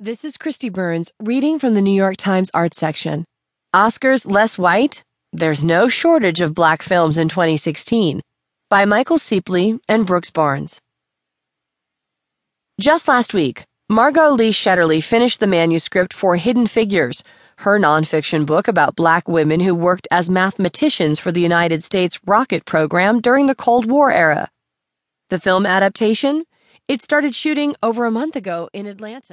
This is Kristi Burns reading from the New York Times Art section. Oscars Less White? There's no shortage of black films in 2016 by Michael Cieply and Brooks Barnes. Just last week, Margot Lee Shetterly finished the manuscript for Hidden Figures, her nonfiction book about black women who worked as mathematicians for the United States rocket program during the Cold War era. The film adaptation? It started shooting over a month ago in Atlanta.